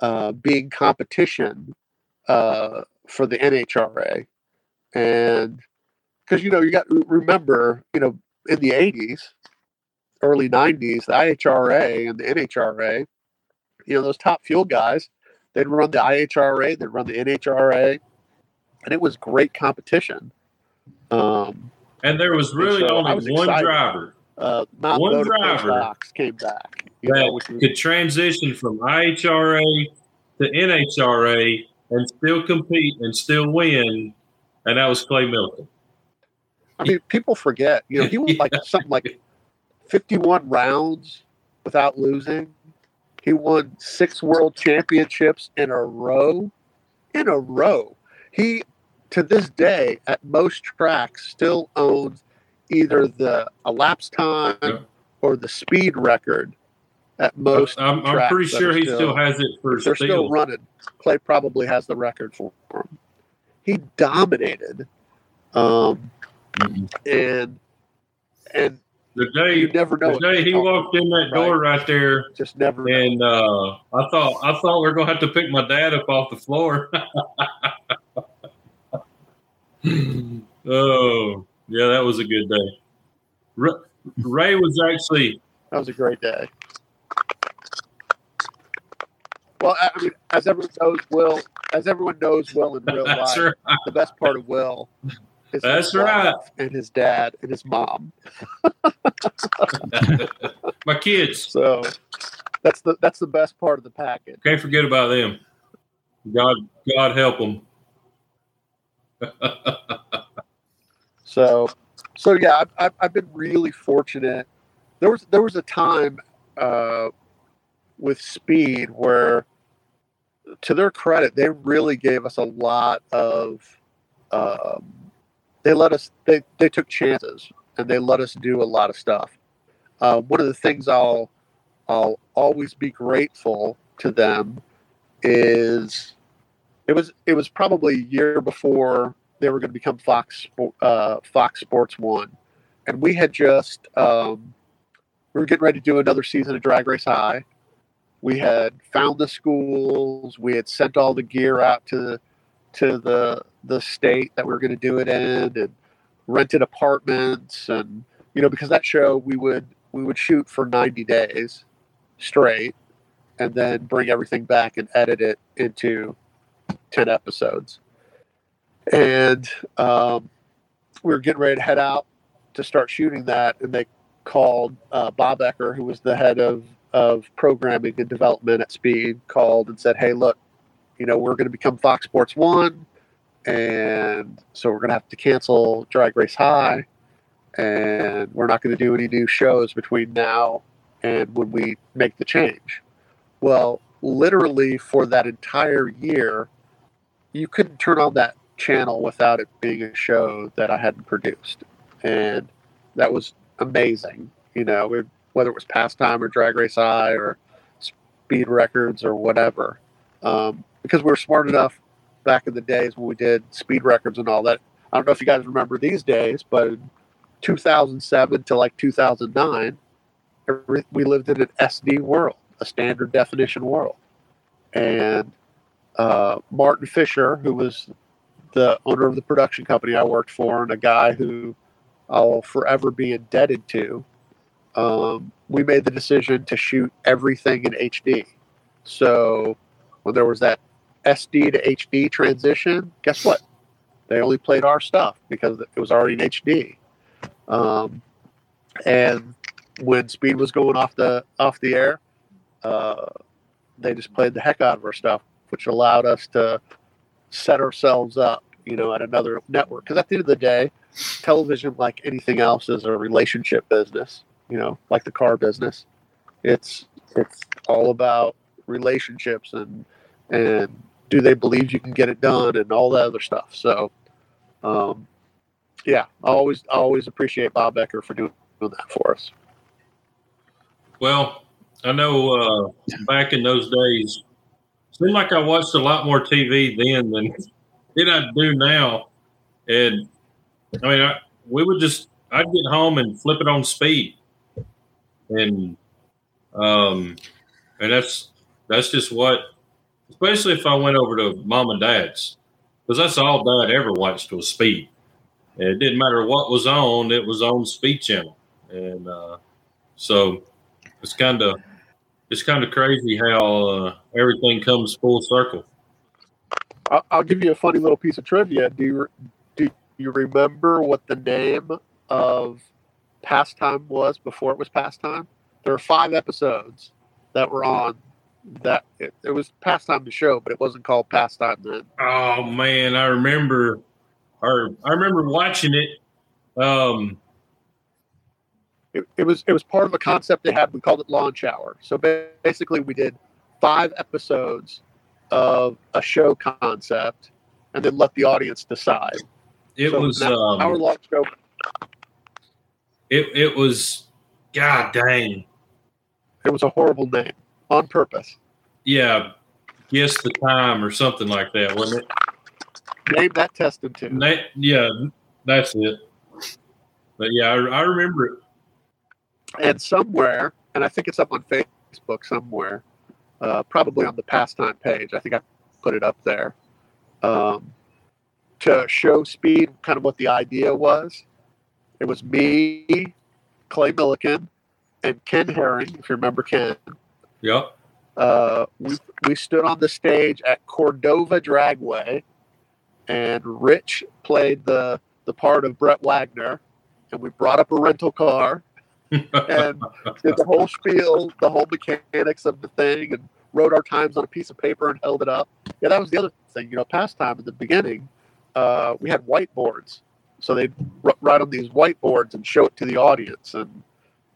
C: uh, being competition uh, for the NHRA, and because you know you got to remember, you know, in the '80s, early '90s, the IHRA and the NHRA, you know, those top fuel guys, They'd run the IHRA, they'd run the NHRA, and it was great competition. Um,
B: and there was really
C: so
B: only
C: was
B: one
C: excited.
B: driver
C: uh,
B: One driver
C: came back. You
B: that
C: know, which was,
B: could transition from IHRA to NHRA and still compete and still win, and that was Clay Millican.
C: I mean, people forget. You know, he was like something like 51 rounds without losing. He won six world championships in a row. In a row. He, to this day, at most tracks, still owns either the elapsed time
B: Yeah.
C: or the speed record at most.
B: I'm, I'm pretty sure he still has it for
C: they're still running. Clay probably has the record for him. He dominated, um, and and
B: The day
C: you
B: day,
C: never know.
B: the day he walked in that door right there,
C: just never
B: and uh, I thought I thought we are gonna have to pick my dad up off the floor. oh, yeah, that was a good day. Ray was actually
C: That was a great day. Well, I mean, as everyone knows, Will, as everyone knows, Will in real life,
B: right.
C: the best part of Will is
B: That's right.
C: and his dad and his mom.
B: my kids.
C: So that's the that's the best part of the package.
B: Can't forget about them. God, God help them.
C: So, so yeah, I've, I've, I've been really fortunate. There was there was a time uh, with Speed where, to their credit, they really gave us a lot of. Um, they let us. They they took chances and they let us do a lot of stuff. Uh, one of the things I'll I'll always be grateful to them is it was it was probably a year before they were going to become Fox uh, Fox Sports One, and we had just um, we were getting ready to do another season of Drag Race High. We had found the schools. We had sent all the gear out to to the the state that we were going to do it in, and rented apartments, and you know because that show we would we would shoot for ninety days straight, and then bring everything back and edit it into ten episodes and um, we were getting ready to head out to start shooting that, and they called uh, Bob Ecker, who was the head of of programming and development at Speed, called and said, "Hey, look, you know, we're going to become Fox Sports One, and so we're going to have to cancel Drag Race High, and we're not going to do any new shows between now and when we make the change." Well, literally for that entire year, you couldn't turn on that channel without it being a show that I hadn't produced, and that was amazing. You know, it, whether it was Pastime or Drag Race High or Speed Records or whatever, um, because we were smart enough back in the days when we did Speed Records and all that. I don't know if you guys remember these days, but 2007 to like 2009, we lived in an SD world, a standard definition world, and uh, Martin Fisher, who was the owner of the production company I worked for, and a guy who I'll forever be indebted to, um, we made the decision to shoot everything in HD. So when there was that SD to HD transition, guess what? They only played our stuff because it was already in HD. Um, and when Speed was going off the off the air, uh, they just played the heck out of our stuff, which allowed us to set ourselves up, you know, at another network. Because at the end of the day, television, like anything else, is a relationship business. You know, like the car business. It's it's all about relationships and and do they believe you can get it done and all that other stuff. So, um, yeah, I always always appreciate Bob Becker for doing, doing that for us.
B: Well, I know uh, back in those days, seemed like I watched a lot more TV then than than I do now. And I mean, I, we would just I'd get home and flip it on speed, and um, and that's that's just what, especially if I went over to mom and dad's, because that's all dad ever watched was speed. And it didn't matter what was on; it was on Speed Channel, and uh, so it's kind of it's kind of crazy how uh, everything comes full circle.
C: I'll, give you a funny little piece of trivia. Do you do you remember what the name of pastime was before it was pastime? There were five episodes that were on that it, it was pastime the show, but it wasn't called pastime then.
B: Oh man, I remember, or I remember watching it. Um,
C: It, it was it was part of a concept they had. We called it launch hour. So ba- basically, we did five episodes of a show concept, and then let the audience decide.
B: it
C: So
B: was um,
C: hour long show.
B: It it was, god dang,
C: It was a horrible name on purpose.
B: yeah, guess the time or something like that, wasn't it?
C: Name that tested to.
B: Na- yeah, that's it. But yeah, I, I remember it.
C: and somewhere, and I think it's up on Facebook somewhere, uh, probably on the pastime page. I think I put it up there um, to show speed, kind of what the idea was. It was me, Clay Millican, and Ken Herring, if you remember Ken.
B: Yep.
C: Uh, we, we stood on the stage at Cordova Dragway, and Rich played the, the part of Brett Wagner, and we brought up a rental car and did the whole spiel, the whole mechanics of the thing, and wrote our times on a piece of paper and held it up. Yeah, that was the other thing. You know, pastime at the beginning, uh, we had whiteboards, so they'd write on these whiteboards and show it to the audience, and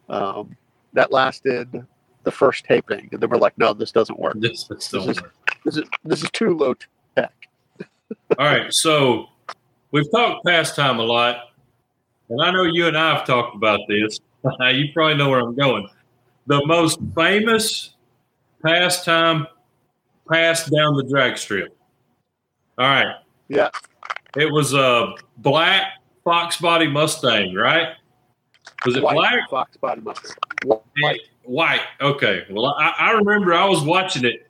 C: um, that lasted the first taping, and then we're like, no, this doesn't work.
B: This, this
C: This is-
B: work.
C: This is this is too low tech.
B: All right, so we've talked pastime a lot, and I know you and I have talked about this. you probably know where I'm going. The most famous pastime passed down the drag strip. All right,
C: Yeah,
B: it was a black fox body Mustang, right? Was it
C: white
B: black?
C: fox body Mustang. White.
B: White. Okay. Well, I, I remember I was watching it,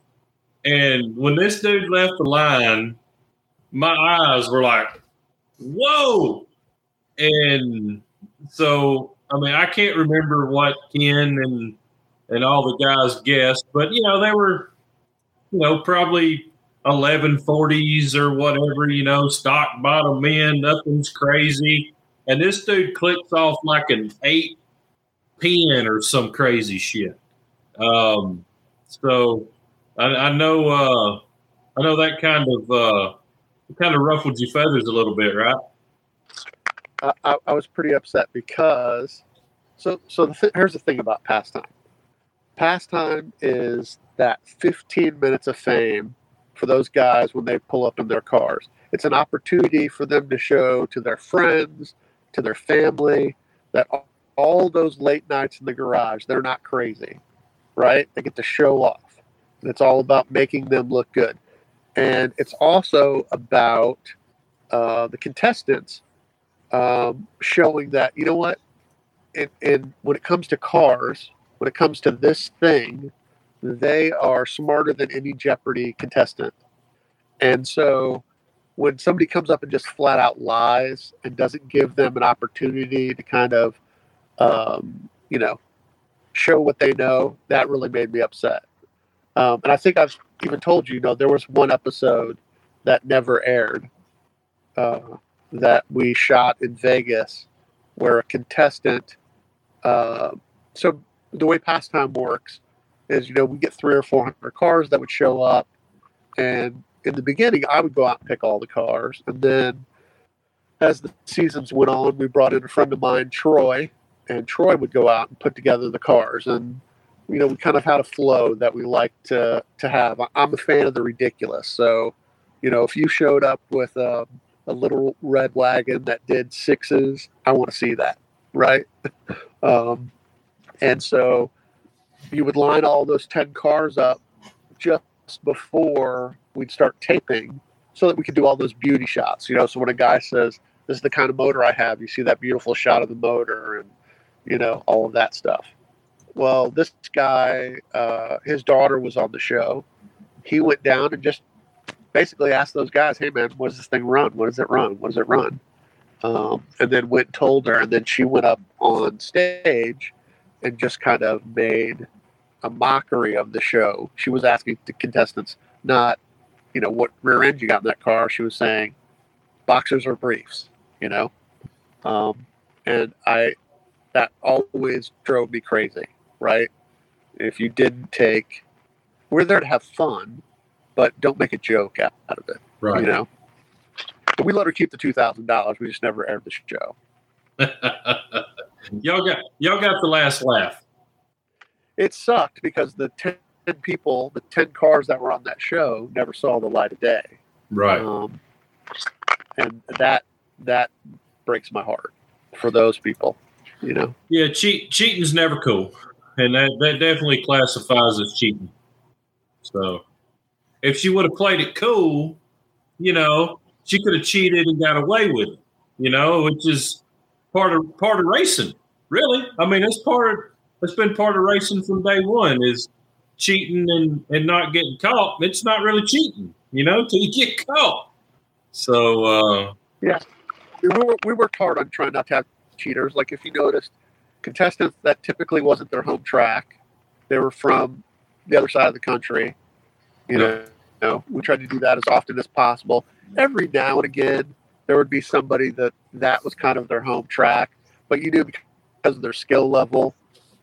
B: and when this dude left the line, my eyes were like, "Whoa!" And so, I mean, I can't remember what Ken and and all the guys guessed, but you know, they were, you know, probably eleven forties or whatever. You know, stock bottom men, nothing's crazy. And this dude clicks off like an eight pin or some crazy shit. Um, so I, I know uh, I know that kind of uh, kind of ruffled your feathers a little bit, right?
C: I, I, I was pretty upset because so so the th- here's the thing about pastime. Pastime is that 15 minutes of fame for those guys when they pull up in their cars. It's an opportunity for them to show to their friends, to their family, that all, those late nights in the garage, they're not crazy, right? They get to show off. And it's all about making them look good. And it's also about uh, the contestants um, showing that you know what, and, and when it comes to cars, when it comes to this thing, they are smarter than any Jeopardy contestant. And so, when somebody comes up and just flat out lies and doesn't give them an opportunity to kind of, um, you know, show what they know, that really made me upset. Um, and I think I've even told you, you know, there was one episode that never aired. Uh, that we shot in Vegas, where a contestant. Uh, so the way pastime works is, you know, we get three or four hundred cars that would show up, and in the beginning, I would go out and pick all the cars, and then as the seasons went on, we brought in a friend of mine, Troy, and Troy would go out and put together the cars, and you know, we kind of had a flow that we like to to have. I'm a fan of the ridiculous, so you know, if you showed up with a a little red wagon that did sixes. I want to see that, right? um, and so you would line all those 10 cars up just before we'd start taping so that we could do all those beauty shots. You know, so when a guy says, This is the kind of motor I have, you see that beautiful shot of the motor and, you know, all of that stuff. Well, this guy, uh, his daughter was on the show. He went down and just basically asked those guys, "Hey man, what does this thing run? What does it run? What does it run?" Um, and then went and told her, and then she went up on stage and just kind of made a mockery of the show. She was asking the contestants not, you know, what rear end you got in that car. She was saying boxers or briefs, you know. Um, and I that always drove me crazy, right? If you didn't take we're there to have fun, but don't make a joke out, of it.
B: Right.
C: You know. But we let her keep the two thousand dollars. We just never aired the show.
B: y'all got y'all got the last laugh.
C: It sucked because the ten people, the ten cars that were on that show, never saw the light of day.
B: Right.
C: Um, and that that breaks my heart for those people. You know.
B: Yeah, cheat cheating's never cool, and that that definitely classifies as cheating. So, if she would have played it cool, you know, she could have cheated and got away with it. You know, which is part of part of racing. Really, I mean, it's part of it's been part of racing from day one. Is cheating and and not getting caught. It's not really cheating, you know, till you get caught. So uh,
C: yeah, we, were, we worked hard on trying not to have cheaters. Like if you noticed, contestants that typically wasn't their home track, they were from the other side of the country. You know, you know, we tried to do that as often as possible. Every now and again, there would be somebody that that was kind of their home track, but you knew because of their skill level,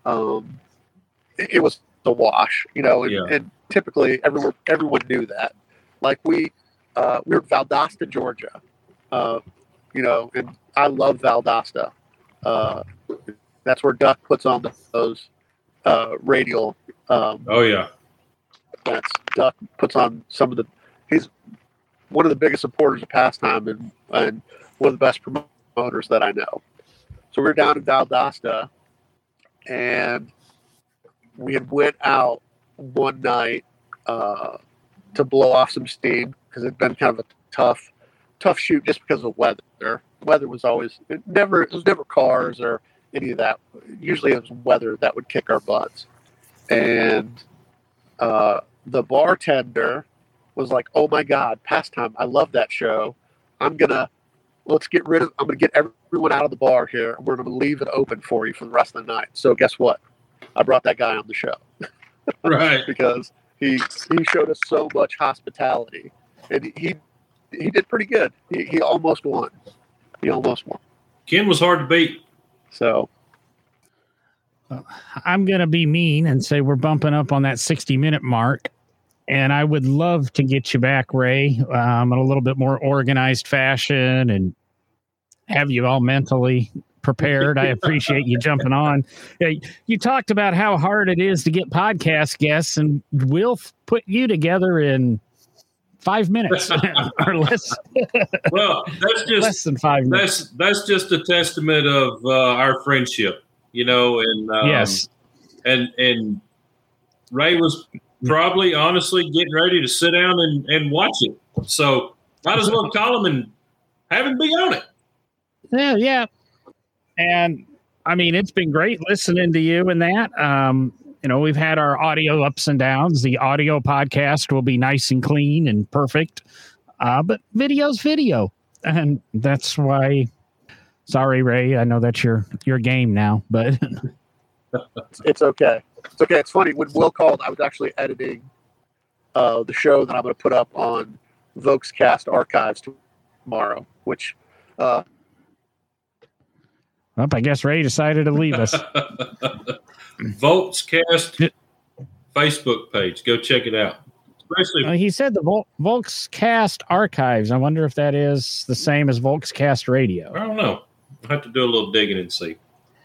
C: um, it, it was a wash. You know, and,
B: Yeah.
C: and typically everyone everyone knew that. Like we uh, we were Valdosta, Georgia. Uh, you know, and I love Valdosta. Uh, that's where Duck puts on the, those uh, radial. Um,
B: oh yeah,
C: that's Duck puts on some of the. He's one of the biggest supporters of pastime and and one of the best promoters that I know. So we were down in Valdosta, and we had went out one night uh, to blow off some steam because it'd been kind of a tough, tough shoot just because of weather. Weather was always it never it was never cars or any of that. Usually it was weather that would kick our butts, and uh, the bartender was like, "Oh my God, pastime! I love that show. I'm gonna let's get rid of. I'm gonna get everyone out of the bar here. We're gonna leave it open for you for the rest of the night." So guess what? I brought that guy on the show
B: right.
C: because he he showed us so much hospitality, and he he did pretty good. He, he almost won. He almost won.
B: Ken was hard to beat.
C: So
A: I'm going to be mean and say we're bumping up on that 60 minute mark. And I would love to get you back, Ray, um, in a little bit more organized fashion and have you all mentally prepared. I appreciate you jumping on. You talked about how hard it is to get podcast guests, and we'll put you together in five minutes or less,
B: Well, that's just
A: less than five minutes.
B: that's that's just a testament of uh, our friendship, you know. And um,
A: yes.
B: and and Ray was probably honestly getting ready to sit down and, and watch it. So might as well call him and have him be on it.
A: Yeah, yeah. And I mean, it's been great listening to you and that. Um, you know, we've had our audio ups and downs. The audio podcast will be nice and clean and perfect. Uh, but video's video. And that's why sorry, Ray. I know that's your your game now, but
C: it's, it's okay. It's okay. It's funny when Will called. I was actually editing uh, the show that I'm going to put up on Volkscast Archives tomorrow, which uh,
A: well, I guess Ray decided to leave us.
B: Volkscast Facebook page. Go check it out. Especially
A: Uh, he said the Vol- Volkscast archives. I wonder if that is the same as Volkscast radio.
B: I don't know. I have to do a little digging and see.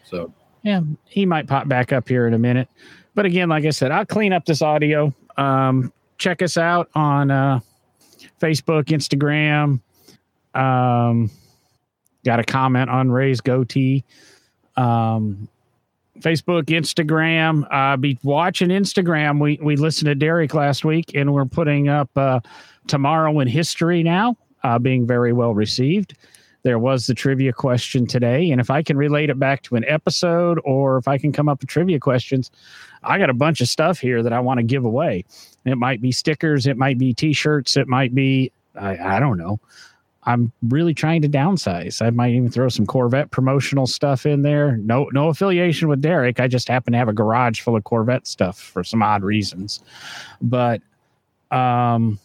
B: So
A: yeah, he might pop back up here in a minute. But again, like I said, I'll clean up this audio. Um, check us out on uh, Facebook, Instagram. Um, got a comment on Ray's goatee. Um, Facebook, Instagram. Uh, be watching Instagram. We we listened to Derek last week, and we're putting up uh, tomorrow in history now, uh, being very well received there was the trivia question today and if i can relate it back to an episode or if i can come up with trivia questions i got a bunch of stuff here that i want to give away it might be stickers it might be t-shirts it might be i, I don't know I'm really trying to downsize. I might even throw some Corvette promotional stuff in there. No, no affiliation with Derek. I just happen to have a garage full of Corvette stuff for some odd reasons. But um,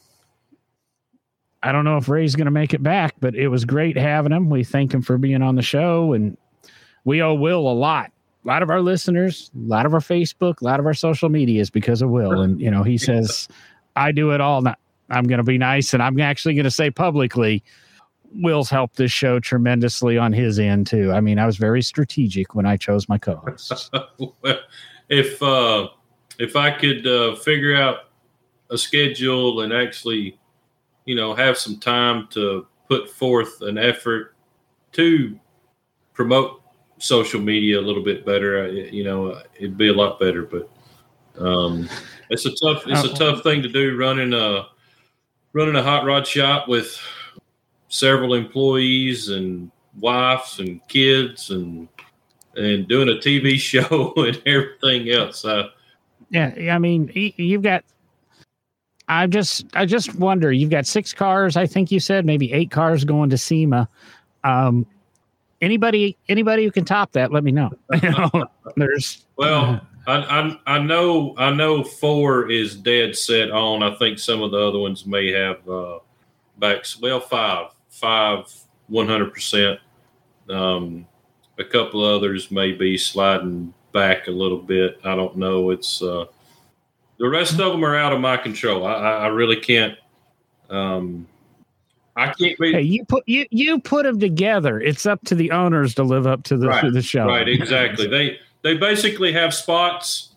A: I don't know if Ray's going to make it back, but it was great having him. We thank him for being on the show, and we owe Will a lot. A lot of our listeners, a lot of our Facebook, a lot of our social media is because of Will. And you know, he says, "I do it all." Now, I'm going to be nice, and I'm actually going to say publicly, Will's helped this show tremendously on his end too. I mean, I was very strategic when I chose my co-hosts.
B: if uh, if I could uh, figure out a schedule and actually, you know, have some time to put forth an effort to promote social media a little bit better, you know, it'd be a lot better. But um, it's a tough it's a tough thing to do running a running a hot rod shop with several employees and wives and kids and and doing a TV show and everything else. Uh,
A: yeah, I mean, you've got. I just, I just wonder. You've got six cars. I think you said maybe eight cars going to SEMA. Um, anybody, anybody who can top that, let me know. There's
B: well, I, I, I know, I know four is dead set on. I think some of the other ones may have uh, backs. Well, five five 100%. Um, a couple others may be sliding back a little bit. I don't know. It's uh, the rest of them are out of my control. I, I really can't. Um, I can't be.
A: Hey, you put you you put them together. It's up to the owners to live up to the
B: right,
A: the show.
B: Right, exactly. they they basically have spots,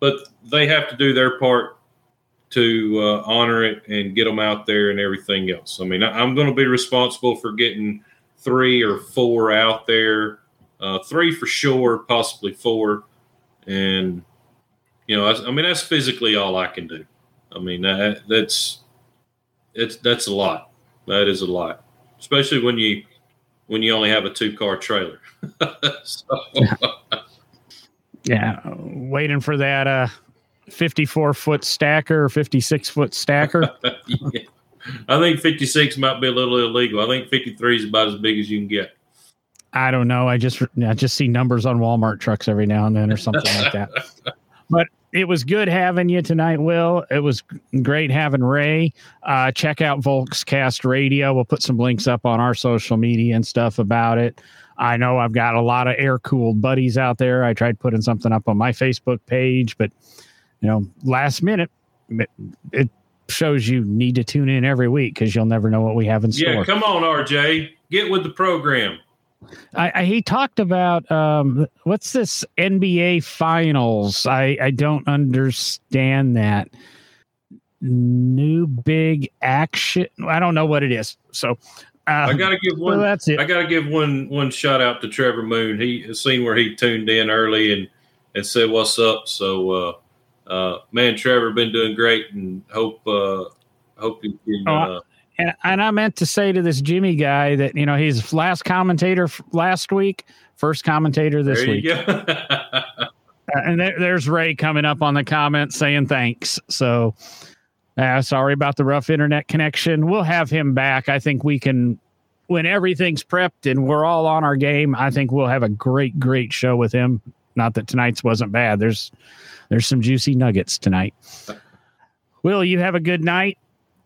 B: but they have to do their part to uh, honor it and get them out there and everything else. I mean, I, am going to be responsible for getting three or four out there, uh, three for sure, possibly four, and you know, I, I, mean, that's physically all I can do. I mean, that, that's it's that's a lot. That is a lot, especially when you when you only have a two car trailer. so,
A: yeah, waiting for that. Uh 54 foot stacker, 56 foot stacker.
B: yeah. I think 56 might be a little illegal. I think 53 is about as big as you can get.
A: I don't know. I just I just see numbers on Walmart trucks every now and then or something like that. But it was good having you tonight, Will. It was great having Ray. Uh, check out Volkscast Radio. We'll put some links up on our social media and stuff about it. I know I've got a lot of air cooled buddies out there. I tried putting something up on my Facebook page, but you know, last minute, it shows you need to tune in every week because you'll never know what we have in store.
B: Yeah, come on, RJ, get with the program.
A: I, I, he talked about um, what's this NBA Finals? I I don't understand that new big action. I don't know what it is. So
B: uh, I gotta give one. Well, that's it. I gotta give one one shout out to Trevor Moon. He seen where he tuned in early and and said what's up. So uh, uh, man, Trevor, been doing great, and hope uh, hope you can. Oh, uh,
A: and and I meant to say to this Jimmy guy that you know he's last commentator last week, first commentator this week. Uh, and there, there's Ray coming up on the comments saying thanks. So, uh, sorry about the rough internet connection. We'll have him back. I think we can when everything's prepped and we're all on our game. I think we'll have a great, great show with him. Not that tonight's wasn't bad. There's there's some juicy nuggets tonight. Will you have a good night?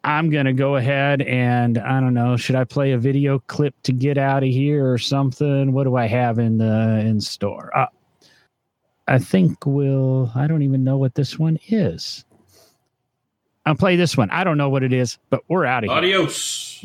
A: I'm going to go ahead and I don't know, should I play a video clip to get out of here or something? What do I have in the in store? Uh, I think we'll I don't even know what this one is. I'll play this one. I don't know what it is, but we're out of
B: here. Adios.